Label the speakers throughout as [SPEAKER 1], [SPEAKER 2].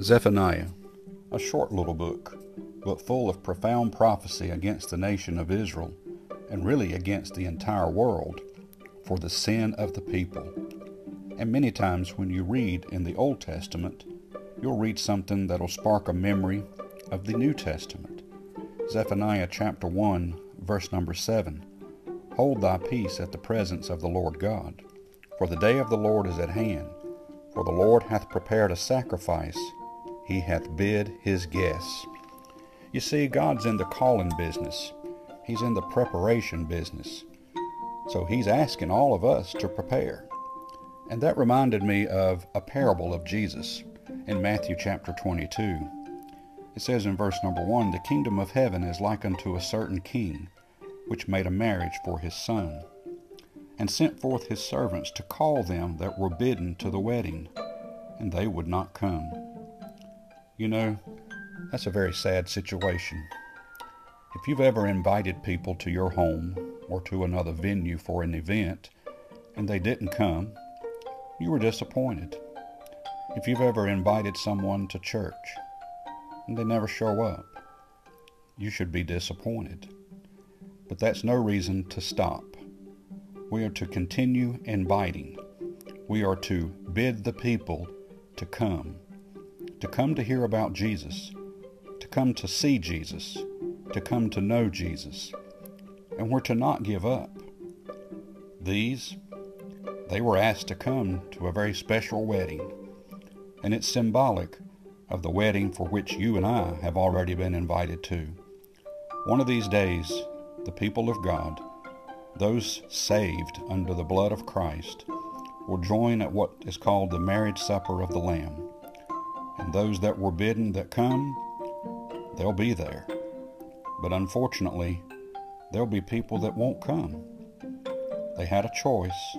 [SPEAKER 1] Zephaniah, a short little book, but full of profound prophecy against the nation of Israel, and really against the entire world, for the sin of the people. And many times when you read in the Old Testament, you'll read something that'll spark a memory of the New Testament. Zephaniah chapter 1, verse number 7 Hold thy peace at the presence of the Lord God, for the day of the Lord is at hand. For the Lord hath prepared a sacrifice, he hath bid his guests. You see, God's in the calling business, He's in the preparation business. So He's asking all of us to prepare. And that reminded me of a parable of Jesus in Matthew chapter 22. It says in verse number 1 The kingdom of heaven is like unto a certain king, which made a marriage for his son and sent forth his servants to call them that were bidden to the wedding, and they would not come. You know, that's a very sad situation. If you've ever invited people to your home or to another venue for an event and they didn't come, you were disappointed. If you've ever invited someone to church and they never show up, you should be disappointed. But that's no reason to stop. We are to continue inviting. We are to bid the people to come, to come to hear about Jesus, to come to see Jesus, to come to know Jesus. And we're to not give up. These, they were asked to come to a very special wedding, and it's symbolic of the wedding for which you and I have already been invited to. One of these days, the people of God those saved under the blood of Christ will join at what is called the marriage supper of the Lamb. And those that were bidden that come, they'll be there. But unfortunately, there'll be people that won't come. They had a choice,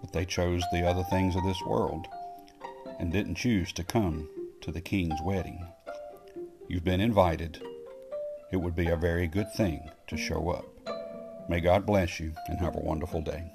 [SPEAKER 1] but they chose the other things of this world and didn't choose to come to the King's wedding. You've been invited. It would be a very good thing to show up. May God bless you and have a wonderful day.